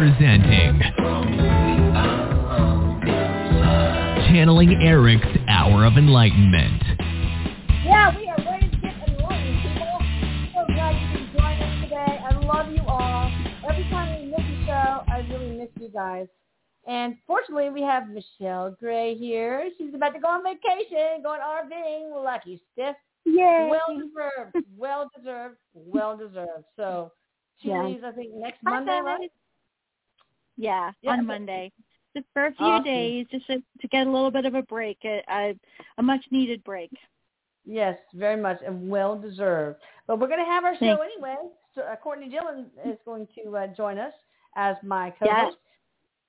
presenting Channeling Erik's Hour of Enlightenment. Yeah, we are ready to get enlightened, people. So glad you can join us today. I love you all. Every time we miss a show, I really miss you guys. And fortunately, we have Michelle Gray here. She's about to go on vacation, going RVing. Lucky stiff. Yay. Well deserved. Well deserved. Well deserved. So she Yeah. leaves, I think, next Hi, Monday, right? Yeah, Yeah. on Monday. Just for a few Awesome. days, just to, to get a little bit of a break, a, a, a much needed break. Yes, very much, and well deserved. But we're going to have our show Thanks. anyway. So, uh, Courtney Dillon is going to uh, join us as my co-host. Yes.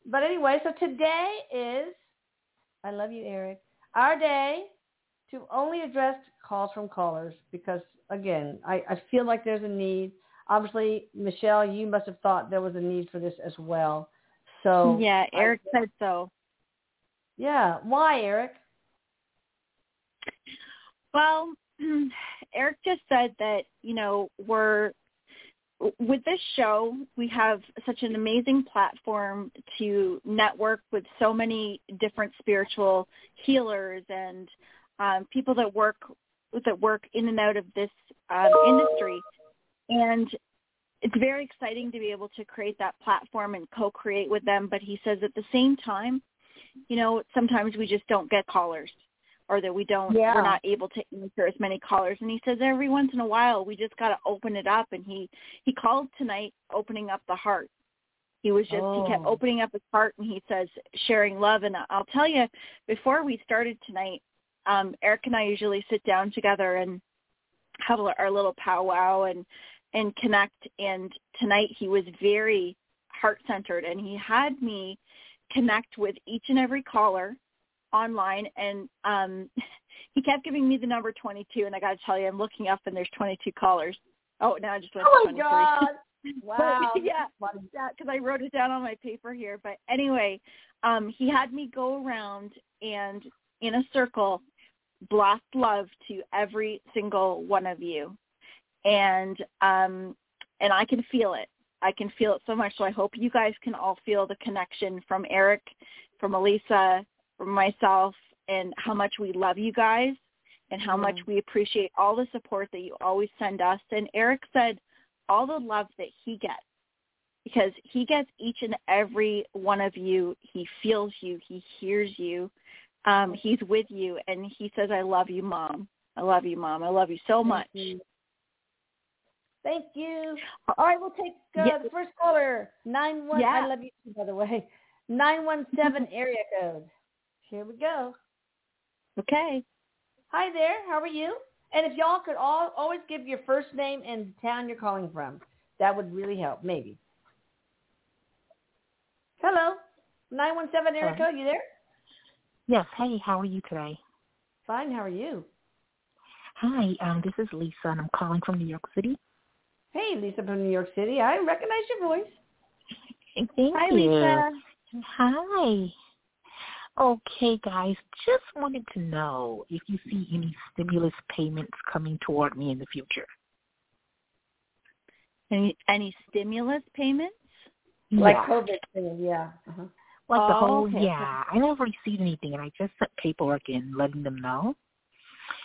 But anyway, so today is, I love you, Erik, our day to only address calls from callers because, again, I, I feel like there's a need. Obviously, Michelle, you must have thought there was a need for this as well. So yeah, I- Erik said so. yeah, why, Erik? Well, Erik just said that, you know, we're with this show, we have such an amazing platform to network with so many different spiritual healers and um, people that work that work in and out of this um, industry, and it's very exciting to be able to create that platform and co-create with them. But he says at the same time, you know, sometimes we just don't get callers or that we don't Yeah. we're not able to answer as many callers and he says every once in a while we just got to open it up and he he called tonight opening up the heart he was just he kept Oh. opening up his heart and he says sharing love and I'll tell you before we started tonight um Erik and I usually sit down together and have our little powwow and and connect and tonight he was very heart centered and he had me connect with each and every caller online and um he kept giving me the number 22 and I got to tell you I'm looking up and there's 22 callers. Oh, now I just went Oh to my 23. God! Wow, yeah, yeah, because I wrote it down on my paper here. But anyway, um, he had me go around and in a circle blast love to every single one of you, and um, and I can feel it. I can feel it so much. So I hope you guys can all feel the connection from Erik, from Elisa, from myself, and how much we love you guys, and how much we appreciate all the support that you always send us. And Erik said all the love that he gets because he gets each and every one of you. He feels you. He hears you. Um, he's with you, and he says, "I love you, mom. I love you, mom. I love you so much." you. Thank you. All right, we'll take uh, the first caller. Nine one. Yeah. I love you too, by the way. Nine one seven area code. Here we go. Okay. Hi there. How are you? And if y'all could all always give your first name and the town you're calling from, that would really help. Maybe. Hello. Nine one seven area code. You there? Yes. Hey, how are you today? Fine. How are you? Hi, um, this is Lisa, and I'm calling from New York City. Hey, Lisa from New York City. I recognize your voice. Hey, thank Hi, you. Lisa. Hi. Okay, guys, just wanted to know if you see any stimulus payments coming toward me in the future. Any any stimulus payments? Like. COVID thing. Yeah. Uh-huh. Like the Oh, whole, okay. yeah. I never received anything, and I just sent paperwork in letting them know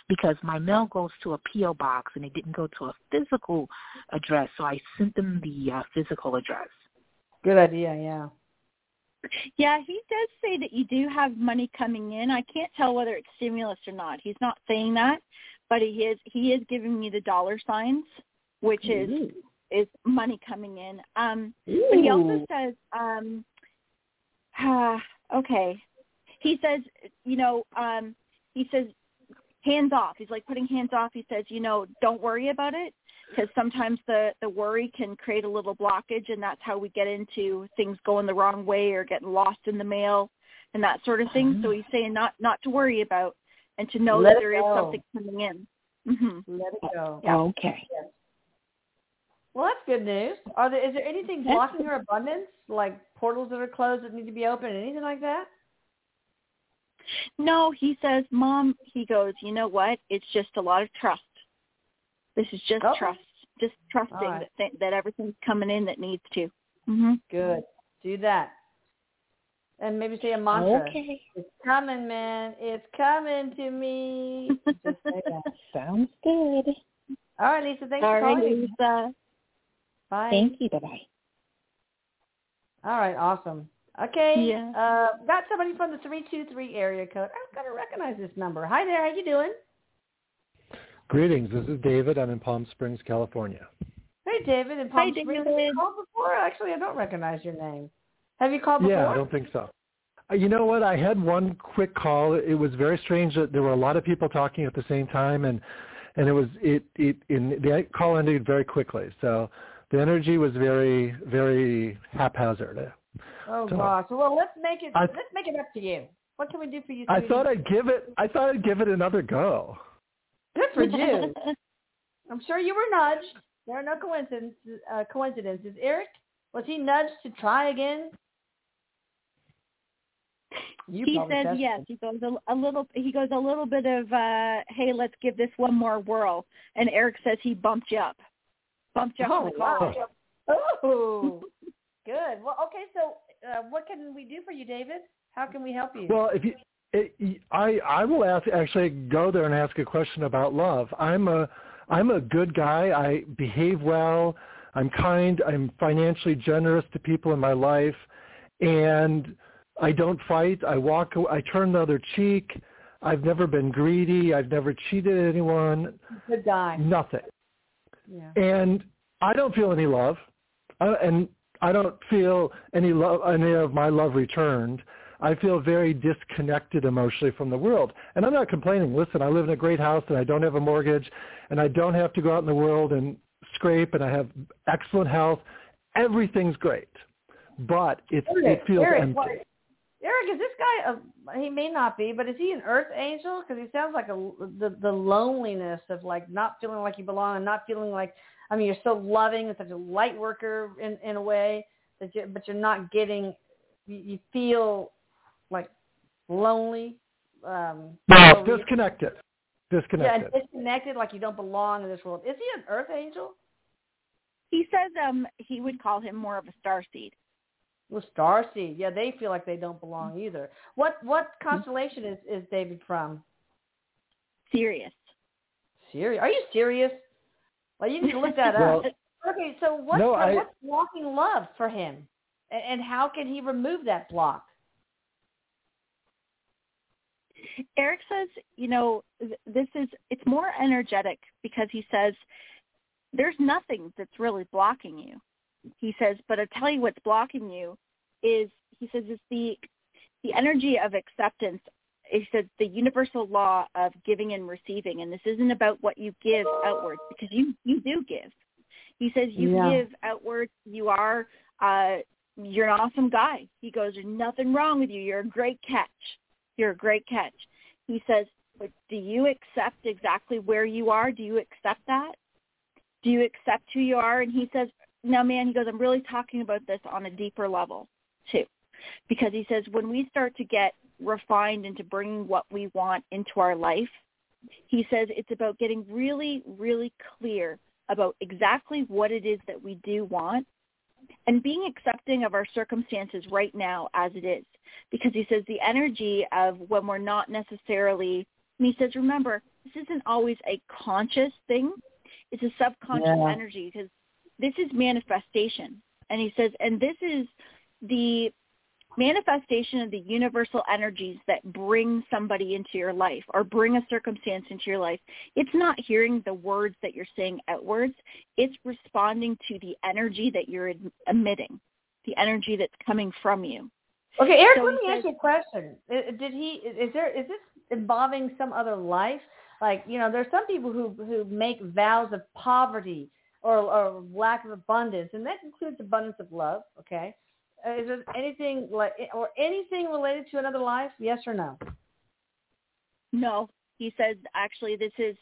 because my mail goes to a P.O. box, and it didn't go to a physical address, so I sent them the uh, physical address. Good idea. Yeah. Yeah, he does say that you do have money coming in. I can't tell whether it's stimulus or not. He's not saying that, but he is he is giving me the dollar signs, which is Ooh. is money coming in. Um but he also says um uh, okay. He says, you know, um he says hands off. He's like putting hands off. He says, you know, don't worry about it because sometimes the the worry can create a little blockage and that's how we get into things going the wrong way or getting lost in the mail and that sort of thing. So he's saying not not to worry about and to know Let that it there is go. something coming in. Mhm. Let it go. Yeah. Okay. Well, that's good news. Are there is there anything blocking your abundance, like portals that are closed that need to be open, anything like that? No, he says, "Mom," he goes, "You know what? It's just a lot of trust. This is just Okay. trust. Just trusting All right. that th- that everything's coming in that needs to." Mhm. Good Do that. And maybe say a mantra. Okay. It's coming, man. It's coming to me. Just say that. Sounds good. All right, Lisa. Thanks All for right, calling. Lisa. Bye. Thank you. Bye-bye. All right, awesome. Okay. Yeah. Uh, got somebody from the three two three area code. I'm gonna recognize this number. Hi there. How you doing? Greetings. This is David. I'm in Palm Springs, California. Hey, David. In Hi, Palm Springs. Have you called before? Actually, I don't recognize your name. Have you called before? Yeah, I don't think so. Uh, You know what? I had one quick call. It was very strange that there were a lot of people talking at the same time, and and it was it it in the call ended very quickly. So the energy was very very haphazard. Oh So- gosh. Well, let's make it. I- let's make it up to you. What can we do for you? I thought I'd give it. I thought I'd give it another go. Good for you. I'm sure you were nudged. There are no coincidences. Uh, coincidences. Erik, was he nudged to try again? You he says tested. yes. He goes a, a little. He goes a little bit of, uh, "Hey, let's give this one more whirl." And Erik says he bumped you up, bumped you up Oh, on wow. Oh, good. Well, okay. So, uh, what can we do for you, David? How can we help you? Well, if you, it, I I will ask actually go there and ask a question about love. I'm a I'm a good guy. I behave well. I'm kind. I'm financially generous to people in my life, and I don't fight. I walk. aw- I turn the other cheek. I've never been greedy. I've never cheated anyone. good guy. Nothing. Yeah. And I don't feel any love, uh, and I don't feel any love, any of my love returned. I feel very disconnected emotionally from the world, and I'm not complaining. Listen, I live in a great house, and I don't have a mortgage, and I don't have to go out in the world and scrape, and I have excellent health. Everything's great, but it Erik, it feels Erik, empty. what- Erik, is this guy? A, he may not be, but is he an Earth angel? Because he sounds like a the the loneliness of like not feeling like you belong and not feeling like. I mean, you're so loving and such a light worker in in a way that you, but you're not getting. You, you feel like lonely. Um, No, so you- disconnected. yeah, Disconnected. like you don't belong in this world. Is he an Earth angel? He says um he would call him more of a star seed. Well, Starseed. Yeah, they feel like they don't belong either. What what constellation is is David from? Sirius. Sirius? Are you serious? Well, you need to look that Well, up. Okay, so what's, No, I- what's blocking love for him, and, and how can he remove that block? Erik says, you know, this is it's more energetic because he says there's nothing that's really blocking you. He says, but I tell you what's blocking you is he says it's the the energy of acceptance. He says the universal law of giving and receiving, and this isn't about what you give outwards because you you do give. He says you Yeah. give outwards. You are uh, you're an awesome guy. He goes, there's nothing wrong with you. You're a great catch. You're a great catch. He says, but do you accept exactly where you are? Do you accept that? Do you accept who you are? And he says, no, man, he goes, I'm really talking about this on a deeper level too. Because he says when we start to get refined into bringing what we want into our life, he says it's about getting really, really clear about exactly what it is that we do want and being accepting of our circumstances right now as it is. Because he says the energy of when we're not necessarily, and he says, remember, this isn't always a conscious thing. It's a subconscious Yeah. energy because this is manifestation. And he says, and this is the manifestation of the universal energies that bring somebody into your life or bring a circumstance into your life. It's not hearing the words that you're saying outwards. It's responding to the energy that you're emitting, the energy that's coming from you. Okay, Erik, So let me says- ask you a question. Did he? Is there? Is this involving some other life? Like you know, there's some people who who make vows of poverty or or lack of abundance, and that includes abundance of love. Okay, is there anything like or anything related to another life? Yes or no? No, he says actually this is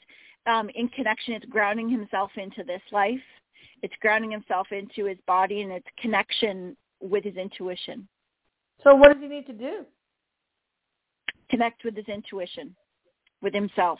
um, in connection. It's grounding himself into this life. It's grounding himself into his body and its connection with his intuition. So what does he need to do? Connect with his intuition, with himself.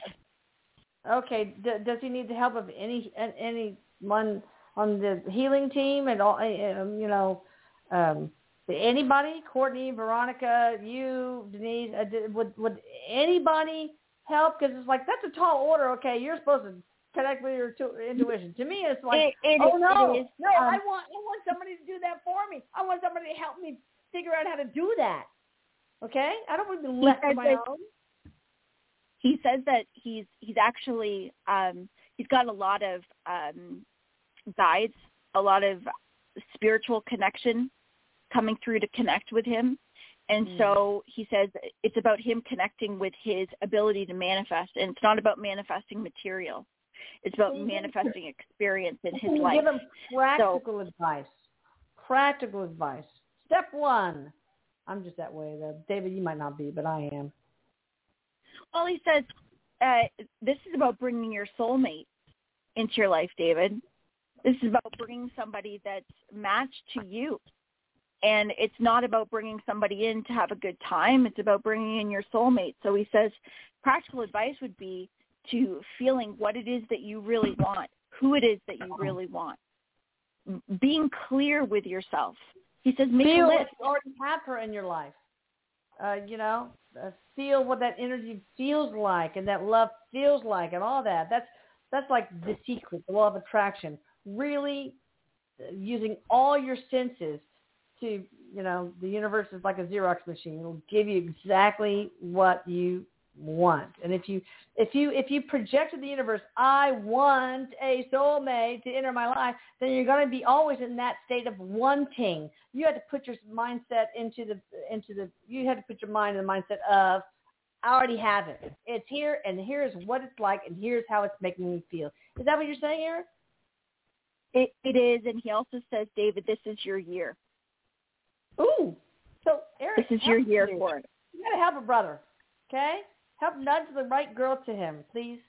Okay, D- does he need the help of any an- anyone on the healing team and all? uh, Um, you know, um, Anybody? Courtney, Veronica, you, Denise, uh, would would anybody help? Because it's like that's a tall order. Okay, you're supposed to connect with your tu- intuition. To me, it's like, It- it oh is- no, no, um, I want I want somebody to do that for me. I want somebody to help me figure out how to do that. Okay, I don't want to be left on my own. he says that he's he's actually um he's got a lot of um guides a lot of spiritual connection coming through to connect with him and Mm. so he says it's about him connecting with his ability to manifest and it's not about manifesting material it's about Mhm. manifesting experience in his life give him practical advice. Practical advice. Step one. I'm just that way, though. David, you might not be, but I am. well he says uh this is about bringing your soulmate into your life david this is about bringing somebody that's matched to you and it's not about bringing somebody in to have a good time it's about bringing in your soulmate so he says practical advice would be to feeling what it is that you really want who it is that you really want being clear with yourself he says make feel a list you already have her in your life. Uh, you know, uh, feel what that energy feels like and that love feels like and all that. That's that's like the secret, the law of attraction. Really uh, using all your senses to, you know, the universe is like a Xerox machine. It'll give you exactly what you want. And if you if you if you project to the universe, I want a soulmate to enter my life, then you're going to be always in that state of wanting. You had to put your mindset into the into the you had to put your mind in the mindset of I already have it. It's here and here's what it's like and here's how it's making me feel. Is that what you're saying, Erik? it, it is and he also says david this is your year Ooh. So Erik, this is your year me. for it You gotta help a brother. Okay? Help nudge the right girl to him, please.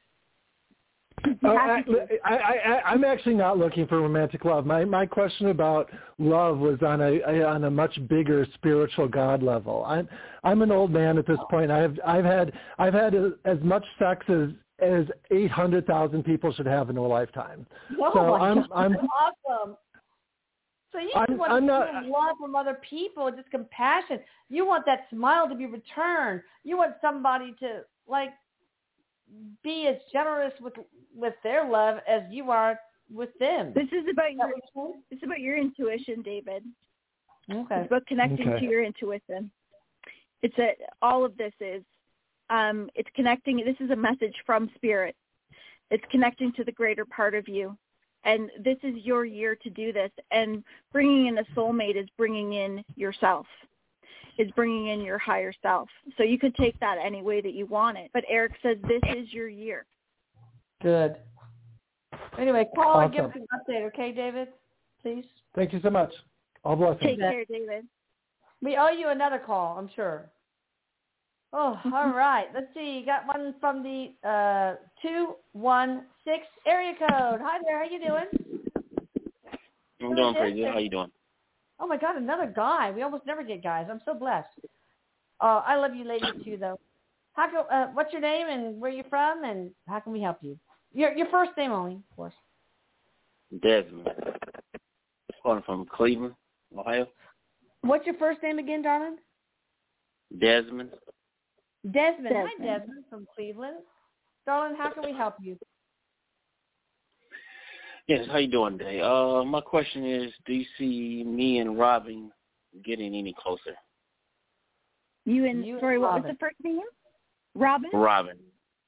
Uh, I, I, I, I'm actually not looking for romantic love. My my question about love was on a, a on a much bigger spiritual God level. I'm I'm an old man at this point. I've I've had I've had a, as much sex as as eight hundred thousand people should have in a lifetime. Oh So my I'm- God, I'm- that's awesome. So you I'm- want I'm to not- love from other people, just compassion. You want that smile to be returned. You want somebody to like be as generous with with their love as you are with them. this is about your what you're saying? it's about your intuition david Okay. It's about connecting Okay. to your intuition. It's a all of this is um, it's connecting. This is a message from spirit. It's connecting to the greater part of you, and this is your year to do this. And bringing in a soulmate is bringing in yourself. Is bringing in your higher self. So you could take that any way that you want it. But Erik says this is your year. Good. Anyway, call and give us an update, okay, David? Please. Thank you so much. All blessings. Take care, David. We owe you another call, I'm sure. Oh, all right. Let's see. You got one from the uh, 216 area code. Hi there. How you doing? I'm doing pretty good. How you doing? Oh, my God. Another guy. We almost never get guys. I'm so blessed. Uh, I love you ladies, too, though. How can, uh, what's your name and where you from and how can we help you? Your, your first name only, of course. Desmond. Calling from Cleveland, Ohio. What's your first name again, darling? Desmond. Desmond. Hi, Desmond. Desmond from Cleveland. Darling, how can we help you? Yes, how you doing today? Uh, my question is, do you see me and Robin getting any closer? You and You and sorry, what was the first name? Robin. Robin.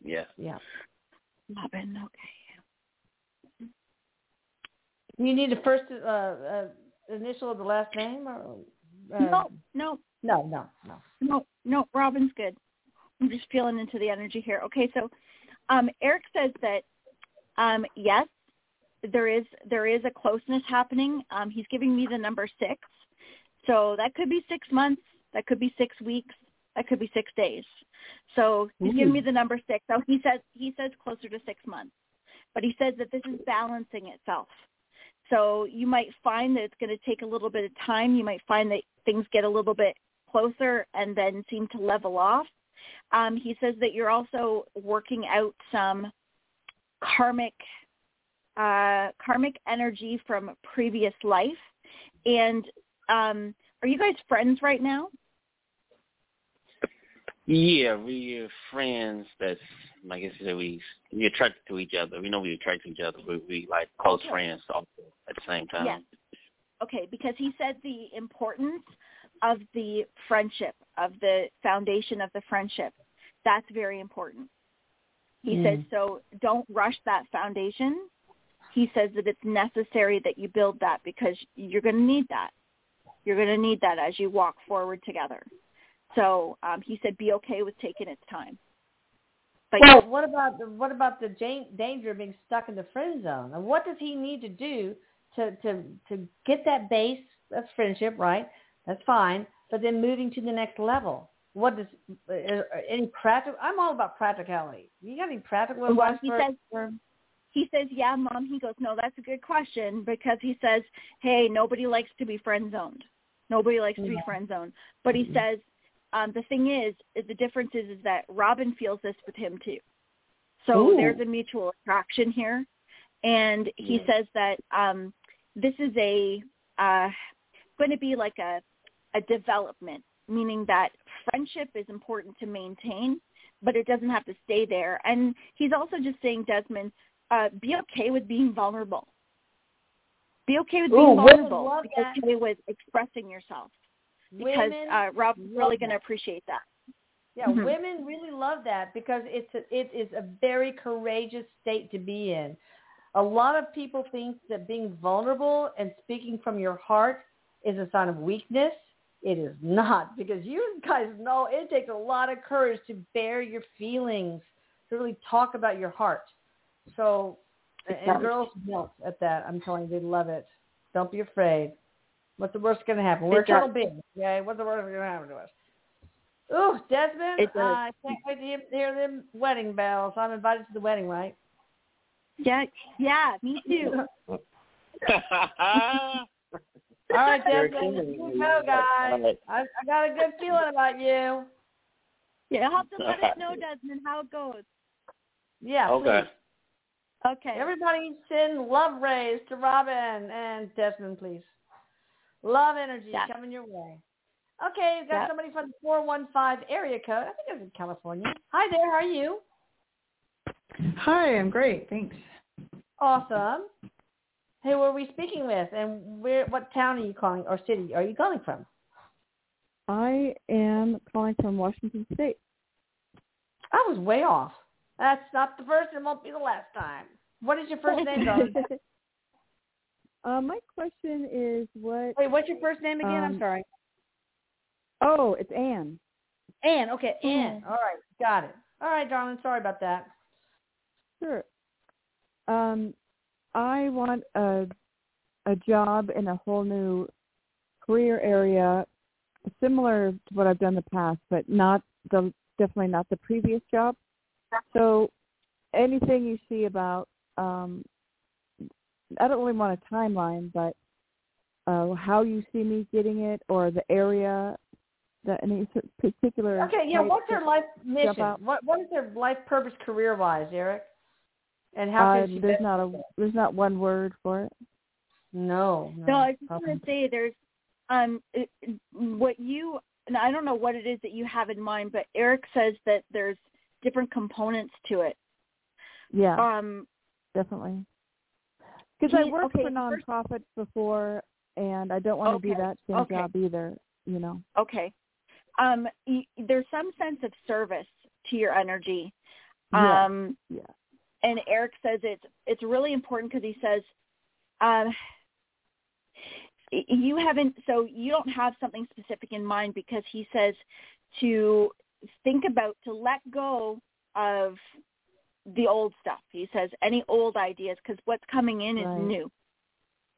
Yes. Yeah. Robin. Okay. You need the first uh, uh, initial of the last name? Or, uh, No, no, No, no, no. no, no. Robin's good. I'm just feeling into the energy here. Okay, so um, Erik says that um, yes, there is there is a closeness happening. Um, he's giving me the number six, so that could be six months. That could be six weeks. That could be six days. So he's giving me the number six. So he says he says closer to six months, but he says that this is balancing itself. So you might find that it's going to take a little bit of time. You might find that things get a little bit closer and then seem to level off. Um, he says that you're also working out some karmic uh, karmic energy from previous life, and um, are you guys friends right now? Yeah, we're friends. That's like I said, we we attracted to each other. We know we attract to each other, but we like close Okay. friends also at the same time. Yes. Okay, because he said the importance of the friendship, of the foundation of the friendship. That's very important. He Mm. says so don't rush that foundation. He says that it's necessary that you build that because you're going to need that. You're going to need that as you walk forward together. So um, he said be okay with taking its time. But Well, what about the what about the danger of being stuck in the friend zone? And what does he need to do to to to get that base? of friendship, right? That's fine. But then moving to the next level. What does uh, any practical? I'm all about practicality. You got any practical Well, advice he for, says- for he says, "Yeah, mom." He goes, "No, that's a good question because he says, hey, nobody likes to be friend zoned. Nobody likes to be friend zoned." But he says, um, the thing is, is the difference is, is that Robin feels this with him too. So Ooh. there's a mutual attraction here, and he Yeah. says that um, this is a uh, going to be like a a development, meaning that friendship is important to maintain, but it doesn't have to stay there. And he's also just saying, Desmond, uh, be okay with being vulnerable. Be okay with being Ooh, vulnerable. Be that. okay with expressing yourself because women? uh, Rob's really going to appreciate that. Yeah, Mhm. women really love that because it's a, it is a very courageous state to be in. A lot of people think that being vulnerable and speaking from your heart is a sign of weakness. It is not because you guys know it takes a lot of courage to bear your feelings, to really talk about your heart. So, and, and girls melt at that. I'm telling you, they love it. Don't be afraid. What's the worst going to happen? We're It does. eternal beings. Okay, what's the worst going to happen to us? Ooh, Desmond, uh. I can't wait to hear- hear them wedding bells. I'm invited to the wedding, right? Yeah, yeah, me too. All right, Very Desmond, cool. you go, guys. All right. I, I got a good feeling about you. Yeah, you'll have to let us know, Desmond, how it goes. Yeah, Okay. please. Okay. Everybody send love rays to Robin and Desmond, please. Love energy Yeah. coming your way. Okay, we've got Yeah. somebody from the 415 area code. I think it's in California. Hi there, how are you? Hi, I'm great. Thanks. Awesome. Who are we speaking with, and where? What town are you calling, or city are you calling from? I am calling from Washington State. I was way off. That's not the first, and won't be the last time. What is your first name, darling? uh, my question is what? Wait, what's your first name again? I'm Um, sorry. Oh, it's Anne. Anne, Okay, Ann. Hmm. All right, got it. All right, darling. Sorry about that. Sure. Um, I want a a job in a whole new career area, similar to what I've done in the past, but not the definitely not the previous job. So, anything you see about, um, I don't really want a timeline, but uh, how you see me getting it, or the area, that any particular. Okay, yeah. What's their life mission? What What is their life purpose, career wise, Erik? And how Uh, can she? there's not a there's not one word for it. No. No. No, I was just Okay. going to say there's um it, what you and I don't know what it is that you have in mind, but Erik says that there's different components to it. Yeah. Um definitely. Because I worked okay, for first- before, and I don't want to do Okay, that same okay. job either. You know. okay. Um y- there's some sense of service to your energy. Yeah. Um Yeah. And Erik says it's it's really important because he says um you haven't so you don't have something specific in mind because he says to think about to let go of the old stuff. He says any old ideas because what's coming in is new.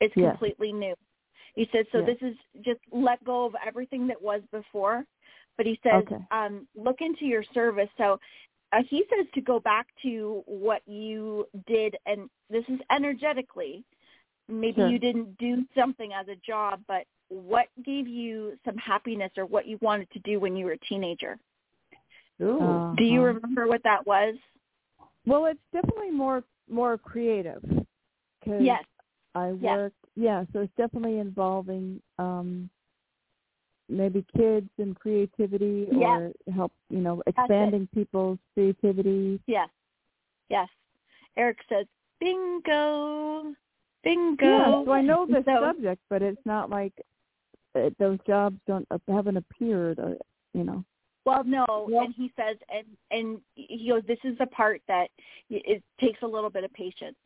It's Yes. completely new. He says so Yes. this is just let go of everything that was before. But he says Okay. um look into your service. So uh, he says to go back to what you did and this is energetically maybe Sure. you didn't do something as a job but what gave you some happiness or what you wanted to do when you were a teenager Ooh. do you Uh-huh. remember what that was Well, it's definitely more more creative. Cause yes I Yes. Yeah, so it's definitely involving um maybe kids and creativity or help you know expanding people's creativity. Yes. Yes. Erik says, bingo. Bingo. Yeah, so I know the So- subject, but it's not like uh, those jobs don't uh, haven't appeared, or you know. Well, no, Yep. and he says, and and he goes, this is the part that it takes a little bit of patience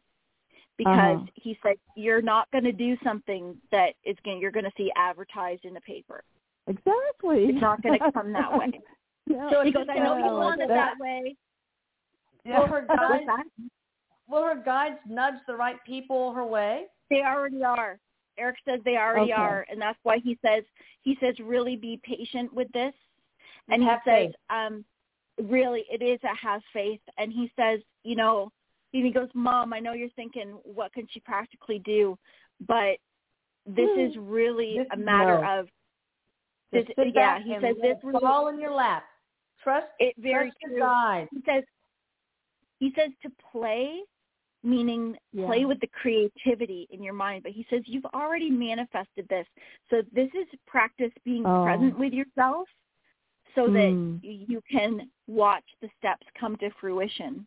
because Uh-huh. he said you're not going to do something that is going you're going to see advertised in the paper. Exactly. It's not going to come that way. yeah. So he goes, I know you want it that- that way. Will her guides that? will her guides nudge the right people her way? They already are. Erik says they already Okay. are, and that's why he says he says really be patient with this. And he Have says, faith. um, really, it is a have faith. And he says, you know, and he goes, Mom, I know you're thinking, what can she practically do? But this is really This a matter no. of Just This- sit yeah, back he and says this it really- fall in your lap. Trust, it. Very trust your true. guide. He says, he says to play, meaning Yeah. play with the creativity in your mind. But he says you've already manifested this, so this is practice being Oh. present with yourself, so that Mm. y- you can watch the steps come to fruition.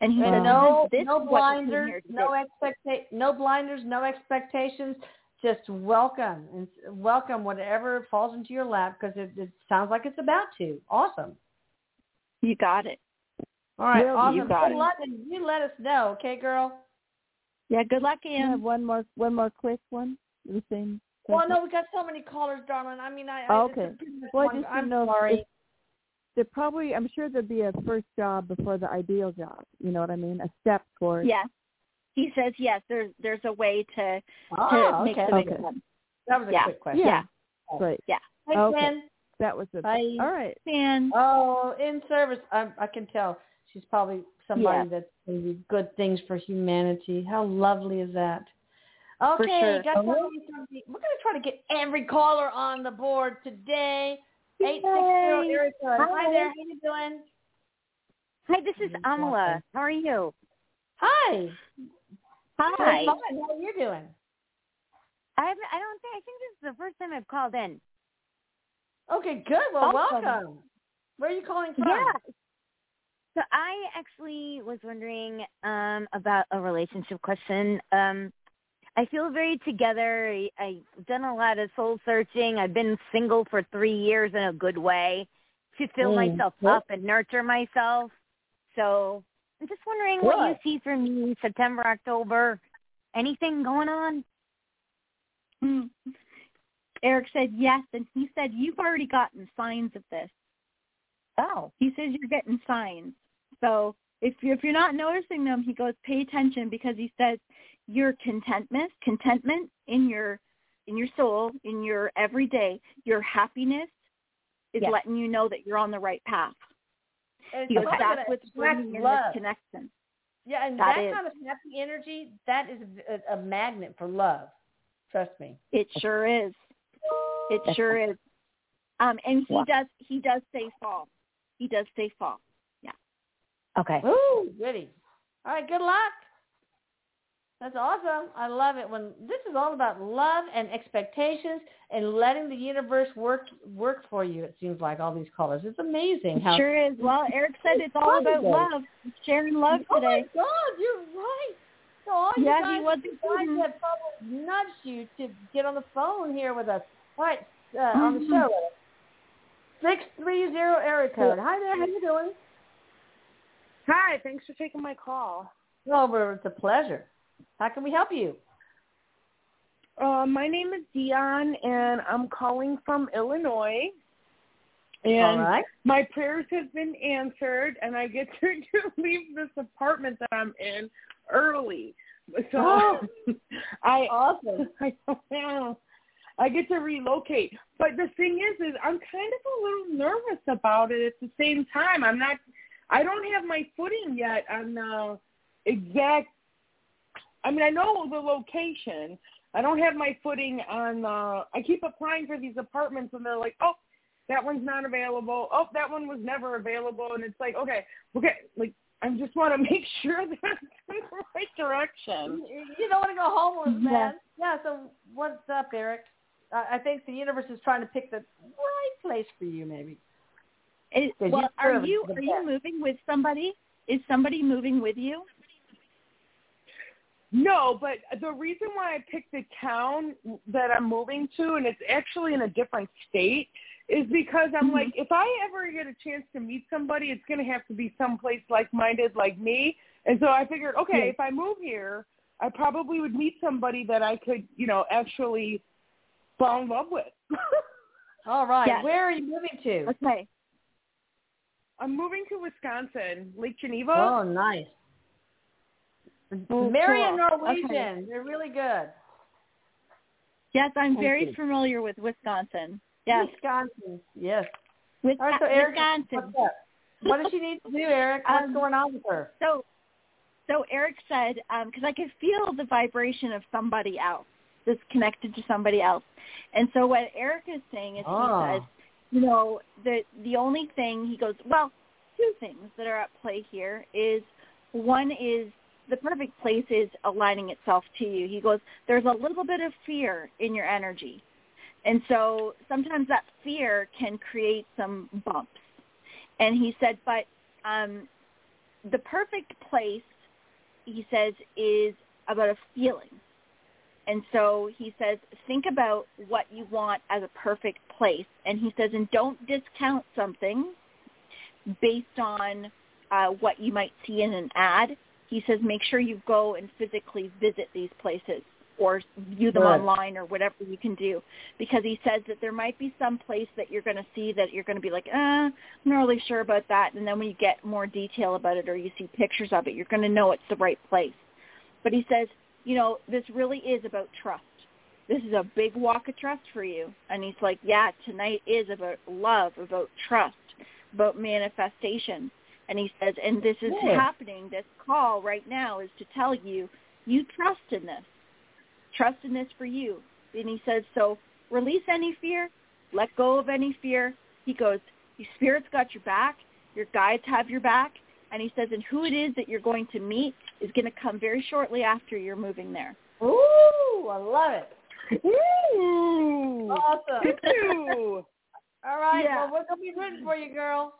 And he And says, no, this no is what you came blinders, no expecta- no blinders, no expectations. Just welcome and welcome whatever falls into your lap because it, it sounds like it's about to. Awesome. You got it. All right, Well, awesome. you got Good it. luck, and you let us know, okay, girl. Yeah, good luck, Can I have one more one more quick one. The same. Well, no, we got so many callers, darling. I mean, I, Oh, I okay. it's a business Well, I just I'm know sorry. if there probably I'm sure there'd be a first job before the ideal job. You know what I mean? A step towards. Yes. He says yes. There's there's a way to to oh, make okay. the Okay. one. That was a Yeah. quick question. Yeah. Great. Yeah. Hi, Okay. Jen. That was a. Bye. All right. And Oh, in service. I, I can tell she's probably somebody Yeah. that's going to do good things for humanity. How lovely is that? Okay, sure. got somebody from the- we're going to try to get every caller on the board today. Eight six zero Yay. area code. Hi Hi. there. How you doing? Hi, this is Amala. How are you? Hi. Hi. How are you doing? I haven't, I don't think I think this is the first time I've called in. Okay, good. Well, Awesome. welcome. Where are you calling from? Yeah. So I actually was wondering um about a relationship question. Um I feel very together. I, I've done a lot of soul searching. I've been single for three years in a good way to fill Mm, myself up and nurture myself. So I'm just wondering what you see for me September, October. Anything going on? Hmm. Erik said yes, and he said you've already gotten signs of this. Oh. He says you're getting signs. So if you're, if you're not noticing them, he goes pay attention because he says your contentment, contentment in your in your soul, in your everyday, your happiness is Yes. letting you know that you're on the right path. And He goes, it's also that's what's bringing in love. this connection. Yeah, and That that, is. kind of happy energy, that is a, a magnet for love. Trust me. It sure is. It sure is. Um, and he Wow. does he does say fall. He does say fall. Yeah. Okay. Ooh, goody. All right, good luck. That's awesome. I love it when this is all about love and expectations and letting the universe work work for you. It seems like all these callers. It's amazing It how. sure is. Well, Erik said it's all about love. Sharing love today. oh my. God, you're right. So all you Yeah, he wasn't you guys have probably nudged you to get on the phone here with us. All right, uh, on the Mhm. show. Six three zero area code. Hi there. How you doing? Hi, thanks for taking my call. Over. It's a pleasure. How can we help you? Uh, my name is Dion, and I'm calling from Illinois. And right. my prayers have been answered, and I get to, to leave this apartment that I'm in early. So Oh. I Awesome. I. I get to relocate. But the thing is is I'm kind of a little nervous about it at the same time. I'm not I don't have my footing yet on the exact I mean I know the location. I don't have my footing on uh I keep applying for these apartments and they're like, "Oh, that one's not available. Oh, that one was never available." And it's like, "Okay, okay, like I just want to make sure that I'm in the right direction." You you don't want to go homeless, Yeah. man. Yeah. So what's up, Erik? I I think the universe is trying to pick the right place for you, maybe. Is, 'Cause well, are you the are you moving with somebody? Is somebody moving with you? No, but the reason why I picked the town that I'm moving to, and it's actually in a different state, is because I'm Mhm. like, if I ever get a chance to meet somebody, it's going to have to be someplace like-minded like me. And so I figured, okay, Yeah. if I move here, I probably would meet somebody that I could, you know, actually fall in love with. All right. Yes. Where are you moving to? Okay. I'm moving to Wisconsin, Lake Geneva. Oh, nice. Oh, Marion cool. Norwegian. Okay. They're really good. Yes, I'm Thank very you. familiar with Wisconsin. Yes, Wisconsin. Yes. Wis- All right, so Erik, Wisconsin. What does she need to do, Erik? What's Um, going on with her? So, so Erik said, because I could feel the vibration of somebody else, that's connected to somebody else. And so what Erik is saying is Oh. he says, you know, the the only thing he goes, well, two things that are at play here is one is the perfect place is aligning itself to you. He goes, there's a little bit of fear in your energy. And so sometimes that fear can create some bumps. And he said, but um, the perfect place, he says, is about a feeling. And so he says, think about what you want as a perfect place. And he says, and don't discount something based on uh, what you might see in an ad. He says, make sure you go and physically visit these places or view them Good. online or whatever you can do. Because he says that there might be some place that you're going to see that you're going to be like, uh, I'm not really sure about that. And then when you get more detail about it or you see pictures of it, you're going to know it's the right place. But he says, you know, this really is about trust. This is a big walk of trust for you. And he's like, yeah, tonight is about love, about trust, about manifestation. And he says, and this is Yeah. happening. This call right now is to tell you, you trust in this. Trust in this for you. And he says, so release any fear, let go of any fear. He goes, your spirit's got your back, your guides have your back. And he says, and who it is that you're going to meet is going to come very shortly after you're moving there. Ooh, I love it. Ooh. Awesome. All right. Yeah. Well, we're gonna be rooting for you, girl.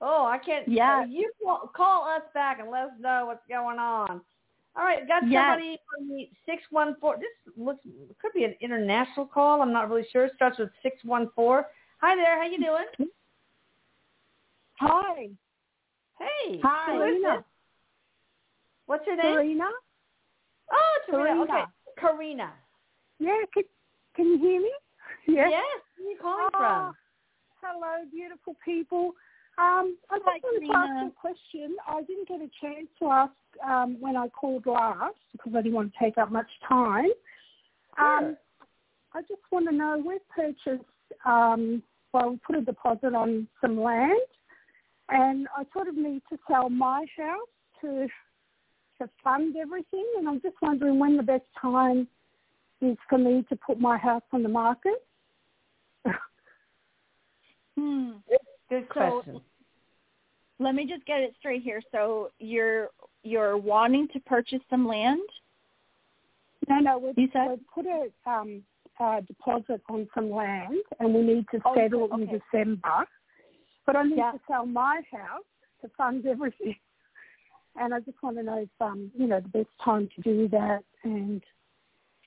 Oh, I can't. Yeah. uh, You call, call us back and let us know what's going on. All right. Got Yes. somebody from the six one four. This looks could be an international call. I'm not really sure. It starts with six one four. Hi there. How you doing? Hi. Hey. Hi. Who is Serena. this? What's your name? Serena? Oh, Serena. Serena. Okay. Karina. Yeah, can, can you hear me? Yes. Yes. Where are you calling Oh, from? Hello, beautiful people. Um, I just Hi, wanted to ask you a question. I didn't get a chance to ask um, when I called last because I didn't want to take up much time. Um. I just want to know, we've purchased, um, well, we put a deposit on some land and I sort of need to sell my house to to fund everything and I'm just wondering when the best time is for me to put my house on the market. Hmm. Good So- question. Let me just get it straight here. So you're you're wanting to purchase some land? No, no, we've, You said? we've put a um, uh, deposit on some land and we need to Oh, settle it in. December. But I need Yeah. to sell my house to fund everything. And I just want to know if, um, you know, the best time to do that and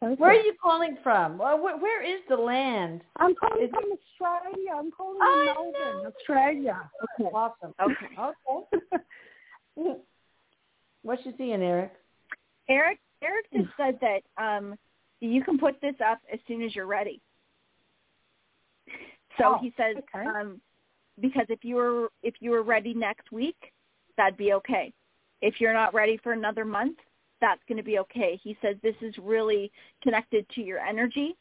so Where are you calling from? Where, where is the land? I'm calling Is it- from Australia. I'm calling I from Melbourne, know. Australia. Okay. Awesome. Okay. Okay. What's you seeing, Erik? Erik Erik just said that um you can put this up as soon as you're ready. So Oh, he says okay. um because if you were if you were ready next week, that'd be okay. If you're not ready for another month, that's going to be okay. He says this is really connected to your energy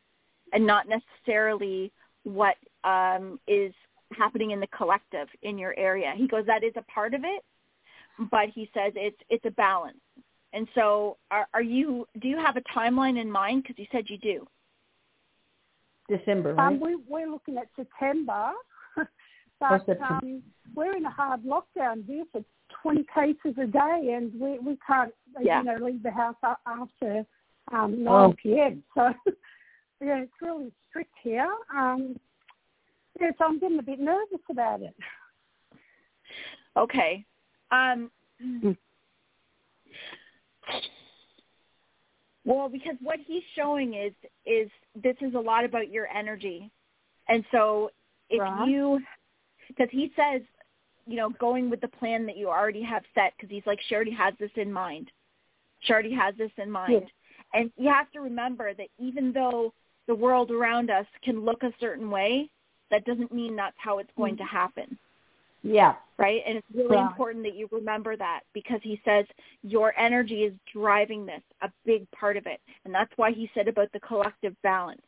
and not necessarily what um is happening in the collective in your area. He goes that is a part of it, but he says it's it's a balance. And so, are, are you? Do you have a timeline in mind? Because you said you do. December, right? Um, we, we're looking at September, but September. um, we're in a hard lockdown here for 20 cases a day, and we we can't Yeah. you know leave the house after um, 9 Oh. p.m. So yeah, it's really strict here. Um, yeah, so I'm getting a bit nervous about it. Okay. Um, well, because what he's showing is is this is a lot about your energy, and so if Right. you, because he says, you know, going with the plan that you already have set, because he's like, she already has this in mind. She already has this in mind, and you have to remember that even though the world around us can look a certain way, that doesn't mean that's how it's going to happen Yeah. right? And it's really Right. important that you remember that because he says your energy is driving this, a big part of it. And that's why he said about the collective balance.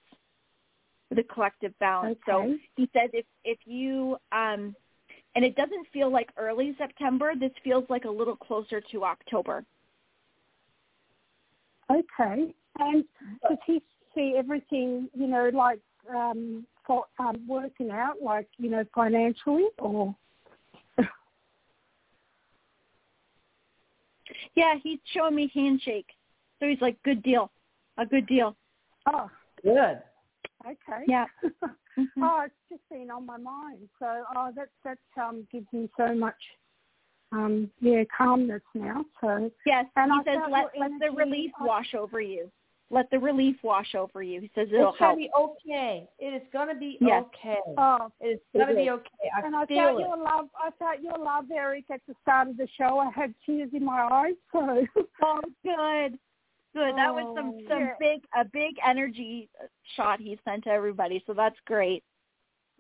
The collective balance. So he says if if you um and it doesn't feel like early September, this feels like a little closer to October. Okay. And does he see everything, you know, like um, for um, working out, like you know, financially, or Yeah, he's showing me handshake. So he's like, Good deal. A good deal. oh, Good. Okay. Yeah. Mhm. Oh, it's just been on my mind. So, oh, that that um gives me so much, um, yeah, calmness now. So, Yes, And he I says felt let your let the relief I- wash over you. Let the relief wash over you. He says it'll It's gonna be okay. It is gonna be Yes. okay. oh, It is gonna It be is. okay. I and I feel felt it. your love. I felt your love, Erik, at the start of the show. I had tears in my eyes. So, Oh, good, good. That was some Oh, some yeah. big a big energy uh, shot he sent to everybody. So that's great.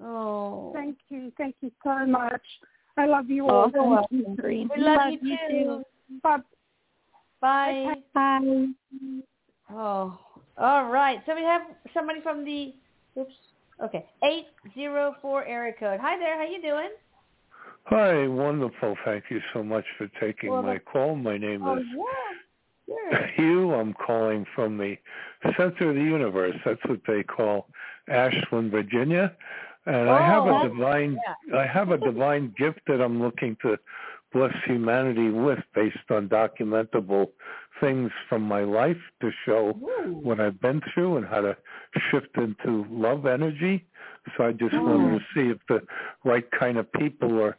Oh. thank you, thank you so much. I love you all. you're welcome, We love, you too. Bye. Bye. Bye. Oh, all right. So we have somebody from the, oops, okay, eight zero four area code. Hi there. How you doing? Hi, wonderful. Thank you so much for taking Well, my call. My name Oh is yeah, sure. Hugh. I'm calling from the center of the universe. That's what they call Ashland, Virginia. And I have Oh, a that's- divine I have a divine gift that I'm looking to bless humanity with based on documentable things from my life to show Ooh. what I've been through and how to shift into love energy. So I just wanted hmm. to see if the right kind of people are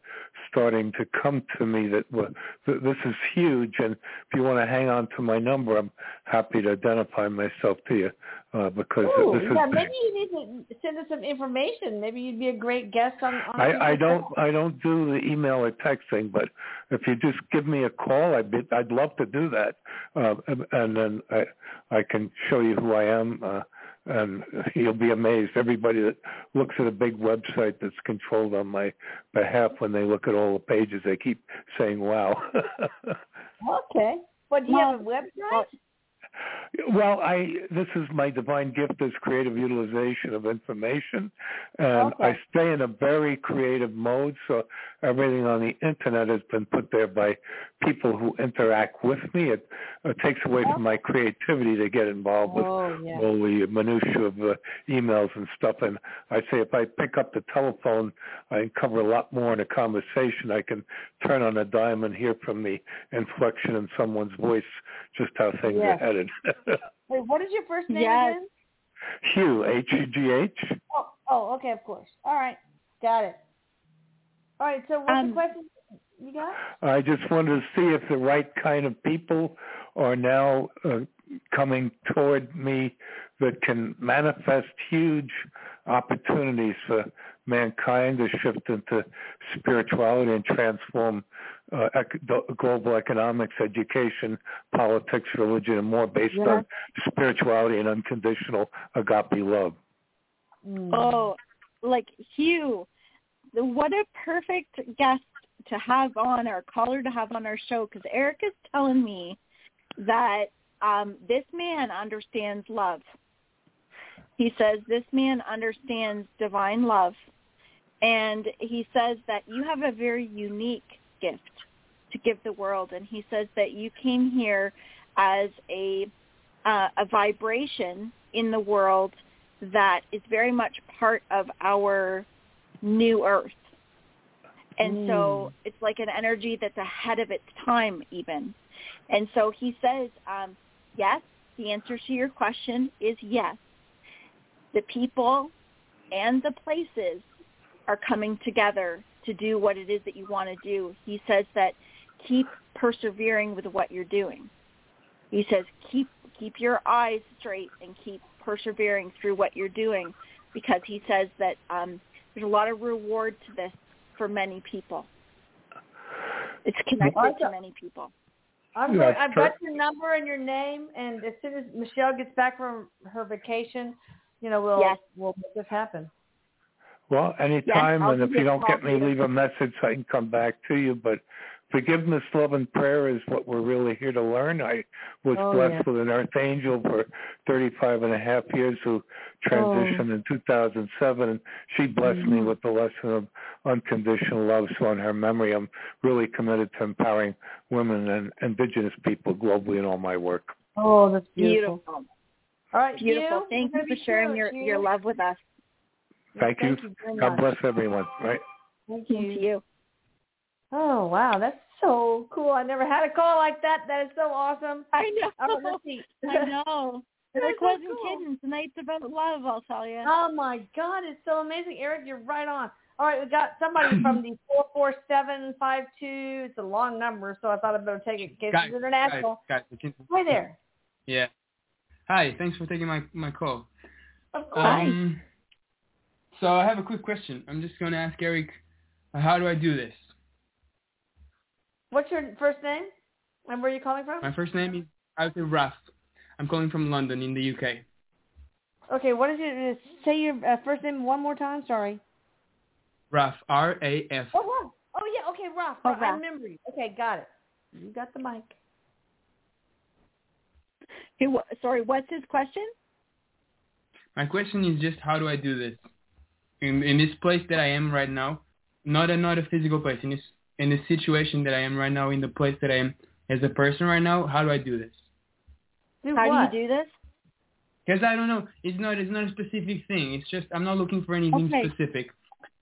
starting to come to me that well, th- this is huge and if you want to hang on to my number I'm happy to identify myself to you uh, because Ooh, this is yeah, maybe you need to send us some information. Maybe you'd be a great guest on. on I, I don't I don't do the email or texting, but if you just give me a call, I'd be, I'd love to do that, uh, and, and then I I can show you who I am, uh, and you'll be amazed. Everybody that looks at a big website that's controlled on my behalf, when they look at all the pages, they keep saying, "Wow." Okay. But do you have a website? Well, I this is my divine gift as creative utilization of information, and Okay. I stay in a very creative mode. So everything on the internet has been put there by people who interact with me. It, it takes away from my creativity to get involved with Oh yeah. all the minutia of uh, emails and stuff. And I say if I pick up the telephone, I cover a lot more in a conversation. I can turn on a dime and hear from the inflection in someone's voice just how things Yes. are headed. Wait, what is your first name Yes. again? Hugh, H-U-G-H. Oh, oh, okay, of course. All right, got it. All right. So what's the Um, question you got? I just wanted to see if the right kind of people are now uh, coming toward me that can manifest huge opportunities for mankind to shift into spirituality and transform uh, ec- global economics, education, politics, religion, and more based Yeah. on spirituality and unconditional agape love. Mm. Oh, like Hugh, what a perfect guest to have on or caller to have on our show because Erik is telling me that um, this man understands love. He says this man understands divine love, and he says that you have a very unique gift to give the world, and he says that you came here as a uh, a vibration in the world that is very much part of our new earth. And so it's like an energy that's ahead of its time even. And so he says, um, yes, the answer to your question is yes. The people and the places are coming together to do what it is that you want to do. He says that keep persevering with what you're doing. He says keep keep your eyes straight and keep persevering through what you're doing because he says that um, there's a lot of reward to this for many people. It's connected to many people. I'm Yeah, going, I've got your number and your name, and as soon as Michelle gets back from her vacation, you know, we'll Yes. we'll make this happen. Well, anytime, I'll and if you you don't get me, later. leave a message. I can come back to you. But forgiveness, love, and prayer is what we're really here to learn. I was Oh, blessed yeah. with an archangel for 35 and a half years who transitioned Oh. in 2007, and she blessed me Mm-hmm. with the lesson of unconditional love. So in her memory, I'm really committed to empowering women and indigenous people globally in all my work. Oh, that's beautiful. Beautiful. All right, Beautiful. Hugh, Thank we're you for sharing sure, your, Hugh. your love with us. Thank, Thank you very God much. bless everyone. Right. Thank To you. you. Oh wow, that's so cool. I never had a call like that. That is so awesome. I know. Oh, All right. I know. That's Erik so wasn't cool. kidding. Tonight's about love, I'll tell you. Oh my God, it's so amazing, Erik. You're right on. All right, we got somebody from the four four seven five two. It's a long number, so I thought I'd better take it in case Guys, it's international. Guys, guys, can- Hi there. Yeah. Hi. Thanks for taking my my call. Of course. Um, so I have a quick question. I'm just going to ask Erik, how do I do this? What's your first name? And where are you calling from? My first name is I would say Raf. I'm calling from London in the UK. Okay, what is your say your uh, first name one more time? Sorry. Raf. R A F. Oh, Ralph. Oh yeah. Okay, Ralph. Oh, I remember you. Okay, got it. You got the mic. Hey, sorry, what's his question? My question is just how do I do this? In in this place that I am right now, not a not a physical place. In this in the situation that I am right now, in the place that I am as a person right now, how do I do this? Do How what? do you do this? Because I don't know. It's not. It's not a specific thing. It's just I'm not looking for anything Okay. specific.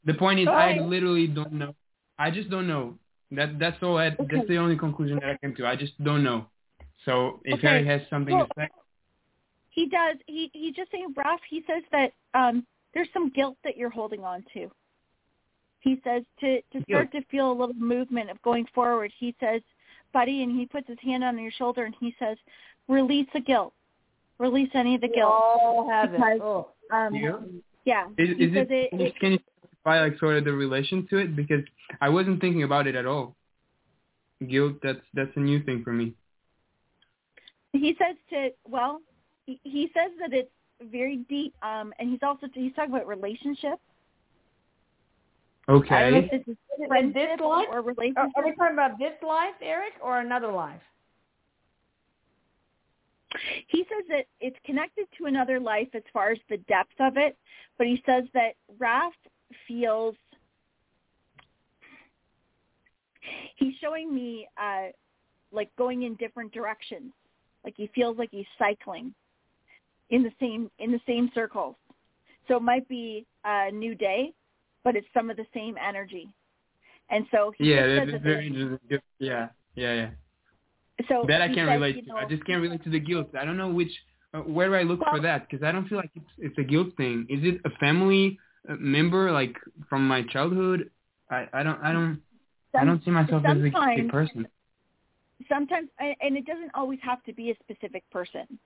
The point is, I Okay. literally don't know. I just don't know. That that's all. I, Okay. That's the only conclusion that I came to. I just don't know. So if Okay. Harry has something Well- to say, He does. He he just saying, Ralph. He says that um there's some guilt that you're holding on to. He says to to start to feel a little movement of going forward. He says, buddy, and he puts his hand on your shoulder and he says, release the guilt, release any of the We guilt. all have Because, it. Oh. Um, Yeah. yeah. is, is it, it, it can you specify like sort of the relation to it? Because I wasn't thinking about it at all. Guilt. That's that's a new thing for me. He says to well he, he says that it's very deep um and he's also he's talking about relationship I don't know Okay. if this is Is this life? or Are, relationship are we talking about this life, Erik, or another life? he says that it's connected to another life as far as the depth of it but he says that Raph feels he's showing me uh like going in different directions like he feels like he's cycling in the same in the same circles so it might be a new day but it's some of the same energy and so he Yeah, says is very interesting. Yeah, yeah, yeah. so that I can't says, relate you to. know, I just can't relate to the guilt. I don't know which. Uh, where do I look for that? Because I don't feel like it's it's a guilt thing. Is it a family uh, member like from my childhood? I I don't I don't I don't see myself as a, sometimes- person. Sometimes and it doesn't always have to be a specific person.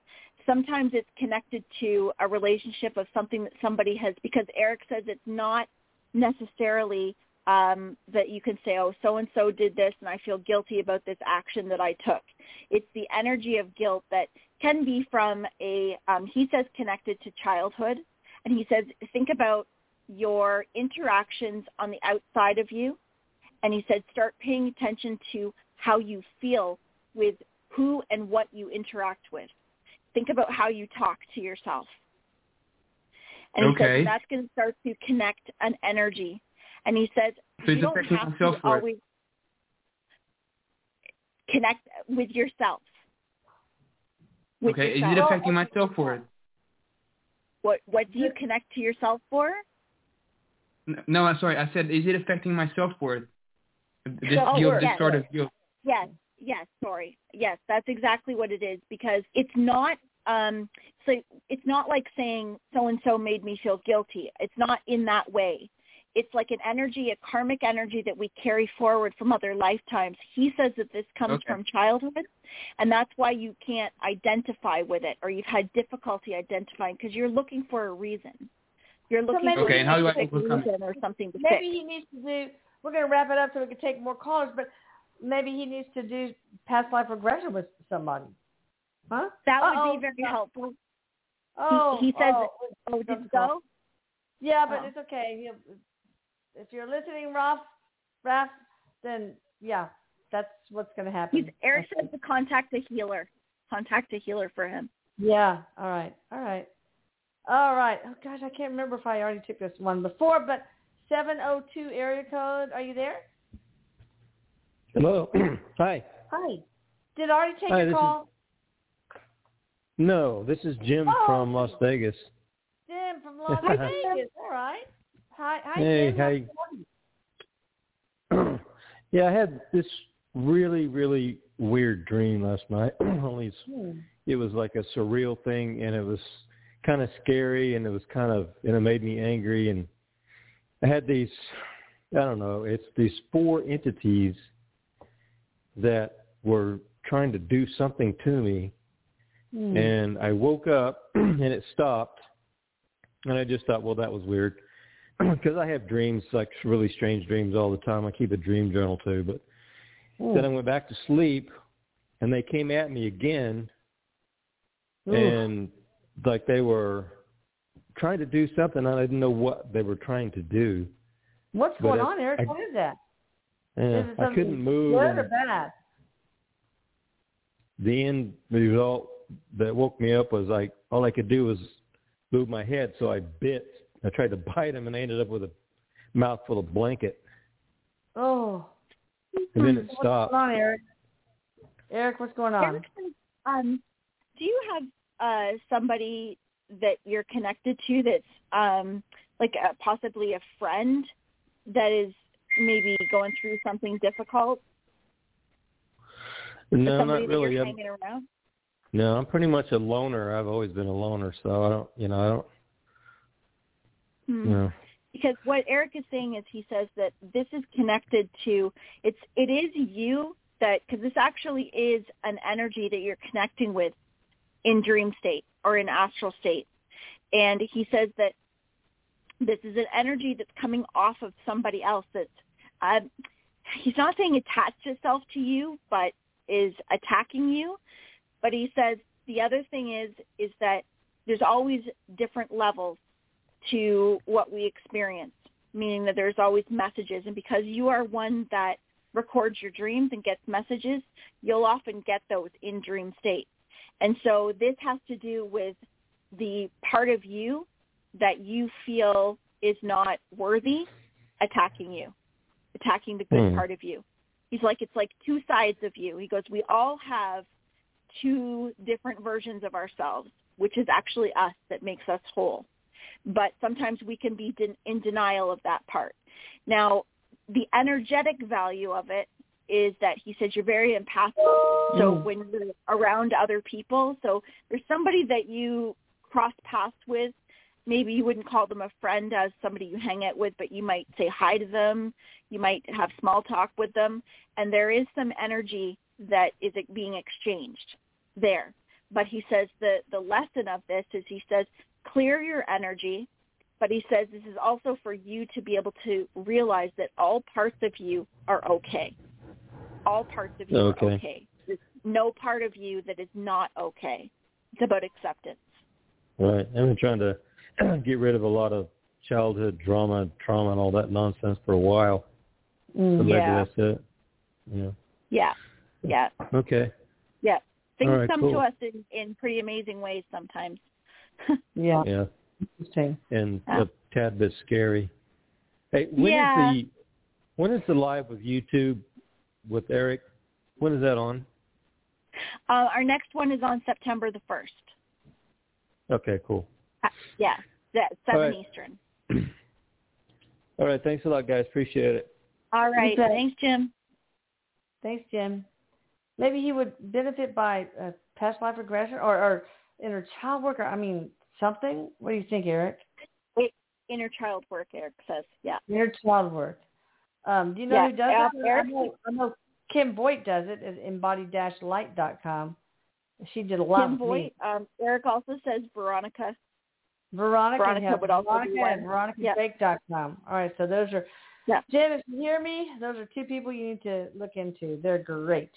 Sometimes it's connected to a relationship of something that somebody has because Erik says it's not necessarily um that you can say oh so and so did this and i feel guilty about this action that i took. It's the energy of guilt that can be from a um he says connected to childhood and he says think about your interactions on the outside of you and he said start paying attention to how you feel with who and what you interact with. Think about how you talk to yourself. And he Okay. says that's going to start to connect an energy. And he says So you don't have to always connect with yourself. With okay, is it affecting myself for it? What what do you connect to yourself for? No, I'm sorry. I said, is it affecting myself for it? This Self-worth, guilt, this yes. sort of guilt. Yes, yes, sorry. Yes, that's exactly what it is because it's not um so it's not like saying so and so made me feel guilty. It's not in that way. It's like an energy, a karmic energy that we carry forward from other lifetimes. He says that this comes Okay. from childhood, and that's why you can't identify with it, or you've had difficulty identifying because you're looking for a reason. You're So looking maybe for Okay, a and how do I specific overcome it? reason or something to Maybe fix. he needs to do. We're going to wrap it up so we can take more callers, but maybe he needs to do past life regression with somebody. Huh? That would Uh-oh. be very helpful. Oh, he says, oh, "Oh, did it go?" Yeah, but Oh. it's okay. He'll, if you're listening, Ralph, Ralph, then yeah, that's what's going to happen. He's, Eric says to contact a healer. Contact a healer for him. Yeah. All right. All right. All right. Oh gosh, I can't remember if I already took this one before, but seven oh two area code. Are you there? Hello. Hi. Hi. Did I already take Hi, your this is- call? No, this is Jim Oh. from Las Vegas. Jim from Las Vegas. All right. Hi. Hi. Hey, Jim. how you- yeah, I had this really, really weird dream last night. Only Hmm. it was like a surreal thing, and it was kind of scary, and it was kind of, and it made me angry. And I had these, I don't know, it's these four entities that were trying to do something to me, Hmm. and I woke up and it stopped, and I just thought, well, that was weird, because I have dreams like really strange dreams all the time. I keep a dream journal too, but then I went back to sleep, and they came at me again, Ooh. and like they were trying to do something. and I didn't know what they were trying to do. What's but going on, Erik? I- what is that? And is it I couldn't move. Good or bad? the end result that woke me up was like all I could do was move my head, so I bit. I tried to bite him, and I ended up with a mouthful of blanket, Oh. and then it What's stopped. going on, Erik? Erik, what's going on? Erik says, um, do you have uh, somebody that you're connected to that's um, like a, possibly a friend that is maybe going through something difficult? No, not really. I'm, no, I'm pretty much a loner. I've always been a loner, so I don't, you know, I don't, Hmm. know. because what Erik is saying is he says that this is connected to it's it is you that because this actually is an energy that you're connecting with in dream state or in astral state, and he says that this is an energy that's coming off of somebody else that's um, he's not saying attached itself to you, but is attacking you. But he says the other thing is is that there's always different levels to what we experience, meaning that there's always messages. And because you are one that records your dreams and gets messages, you'll often get those in dream state. And so this has to do with the part of you that you feel is not worthy attacking you, attacking the good Hmm. part of you. He's like, it's like two sides of you. He goes, we all have two different versions of ourselves, which is actually us that makes us whole but sometimes we can be den- in denial of that part. Now, the energetic value of it is that he says you're very empathic. So Mm. when you're around other people, so there's somebody that you cross paths with, maybe you wouldn't call them a friend as somebody you hang out with, but you might say hi to them. You might have small talk with them, and there is some energy that is being exchanged there. But he says the the lesson of this is he says clear your energy, but he says this is also for you to be able to realize that all parts of you are okay. All parts of you Okay. are okay. There's no part of you that is not okay. It's about acceptance. Right. Been trying to get rid of a lot of childhood drama, trauma, and all that nonsense for a while. So maybe Yeah. that's it. Yeah. Yeah. Yeah. Okay. Yeah. Things All right, come to us in, in pretty amazing ways sometimes. Yeah. Yeah. Interesting. And Yeah. a tad bit scary. Hey, when is Yeah. the when is the live with YouTube with Erik? When is that on? Uh, our next one is on September the 1st. Okay, cool. Uh, yeah. That's 7 All right. Eastern. All right. Thanks a lot, guys. Appreciate it. All right. bet. Thanks, Jim. Thanks, Jim. Maybe he would benefit by uh, past life regression or, or inner child work. Or, I mean, something. What do you think, Erik? Wait, inner child work. Erik says, yeah. Inner child work. Um, do you know Yeah, who does uh, it? Erik- I know, I know Kim Boyd does it at embodied-light.com. She did a lot Kim with me. Boyd. Um, Erik also says Veronica. Veronica, Veronica has would also Veronica be and one. veronicabake.com. All right, so those are Yeah. Jim, if you hear me, those are two people you need to look into. They're great.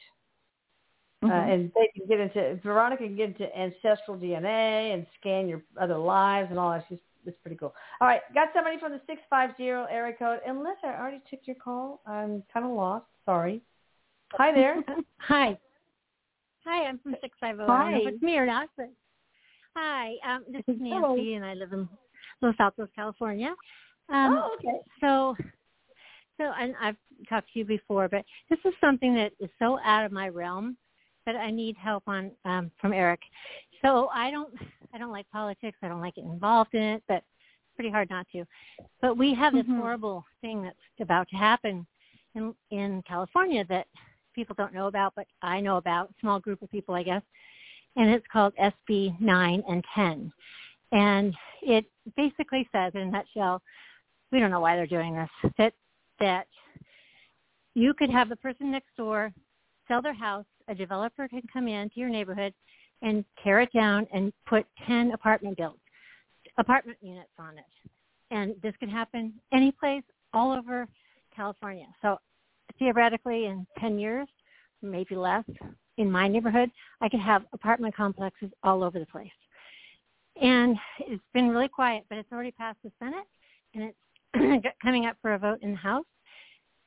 Uh, Mhm. and they can get into Veronica can get into ancestral DNA and scan your other lives and all that. She's it's pretty cool. All right, got somebody from the six five zero area code. Unless I already took your call, I'm kind of lost. Sorry. Hi there. Hi. Hi, I'm from 650. I don't know if Hi. it's me or not, but hi. Um, this is Hello. Nancy, and I live in Los Altos, California. Um, oh, okay. So, so, and I've talked to you before, but this is something that is so out of my realm that I need help on um, from Erik. So I don't, I don't like politics. I don't like getting involved in it, but it's pretty hard not to. But we have this Mhm. horrible thing that's about to happen in in California that people don't know about, but I know about. Small group of people, I guess, and it's called SB 9 and 10, and it basically says, in a nutshell, we don't know why they're doing this. That that you could have the person next door sell their house, a developer can come into your neighborhood and tear it down and put 10 apartment builds, apartment units on it. And this could happen any place all over California. So theoretically in 10 years, maybe less, in my neighborhood, I could have apartment complexes all over the place. And it's been really quiet, but it's already passed the Senate and it's coming up for a vote in the House.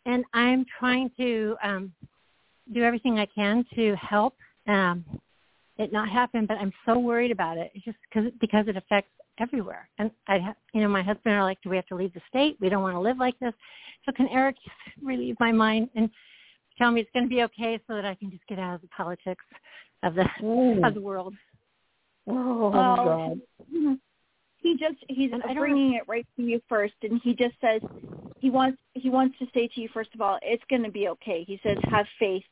And I'm trying to um, do everything I can to help um, it not happen, but I'm so worried about it. It's just cause, because it affects everywhere. And I, you know, my husband are like, do we have to leave the state? We don't want to live like this. So can just relieve my mind and tell me it's going to be okay so that I can just get out of the politics of the of the world. Oh, God. He just he's And bringing it right to you first, and he just says he wants he wants to say to you first of all, it's going to be okay. He says have faith.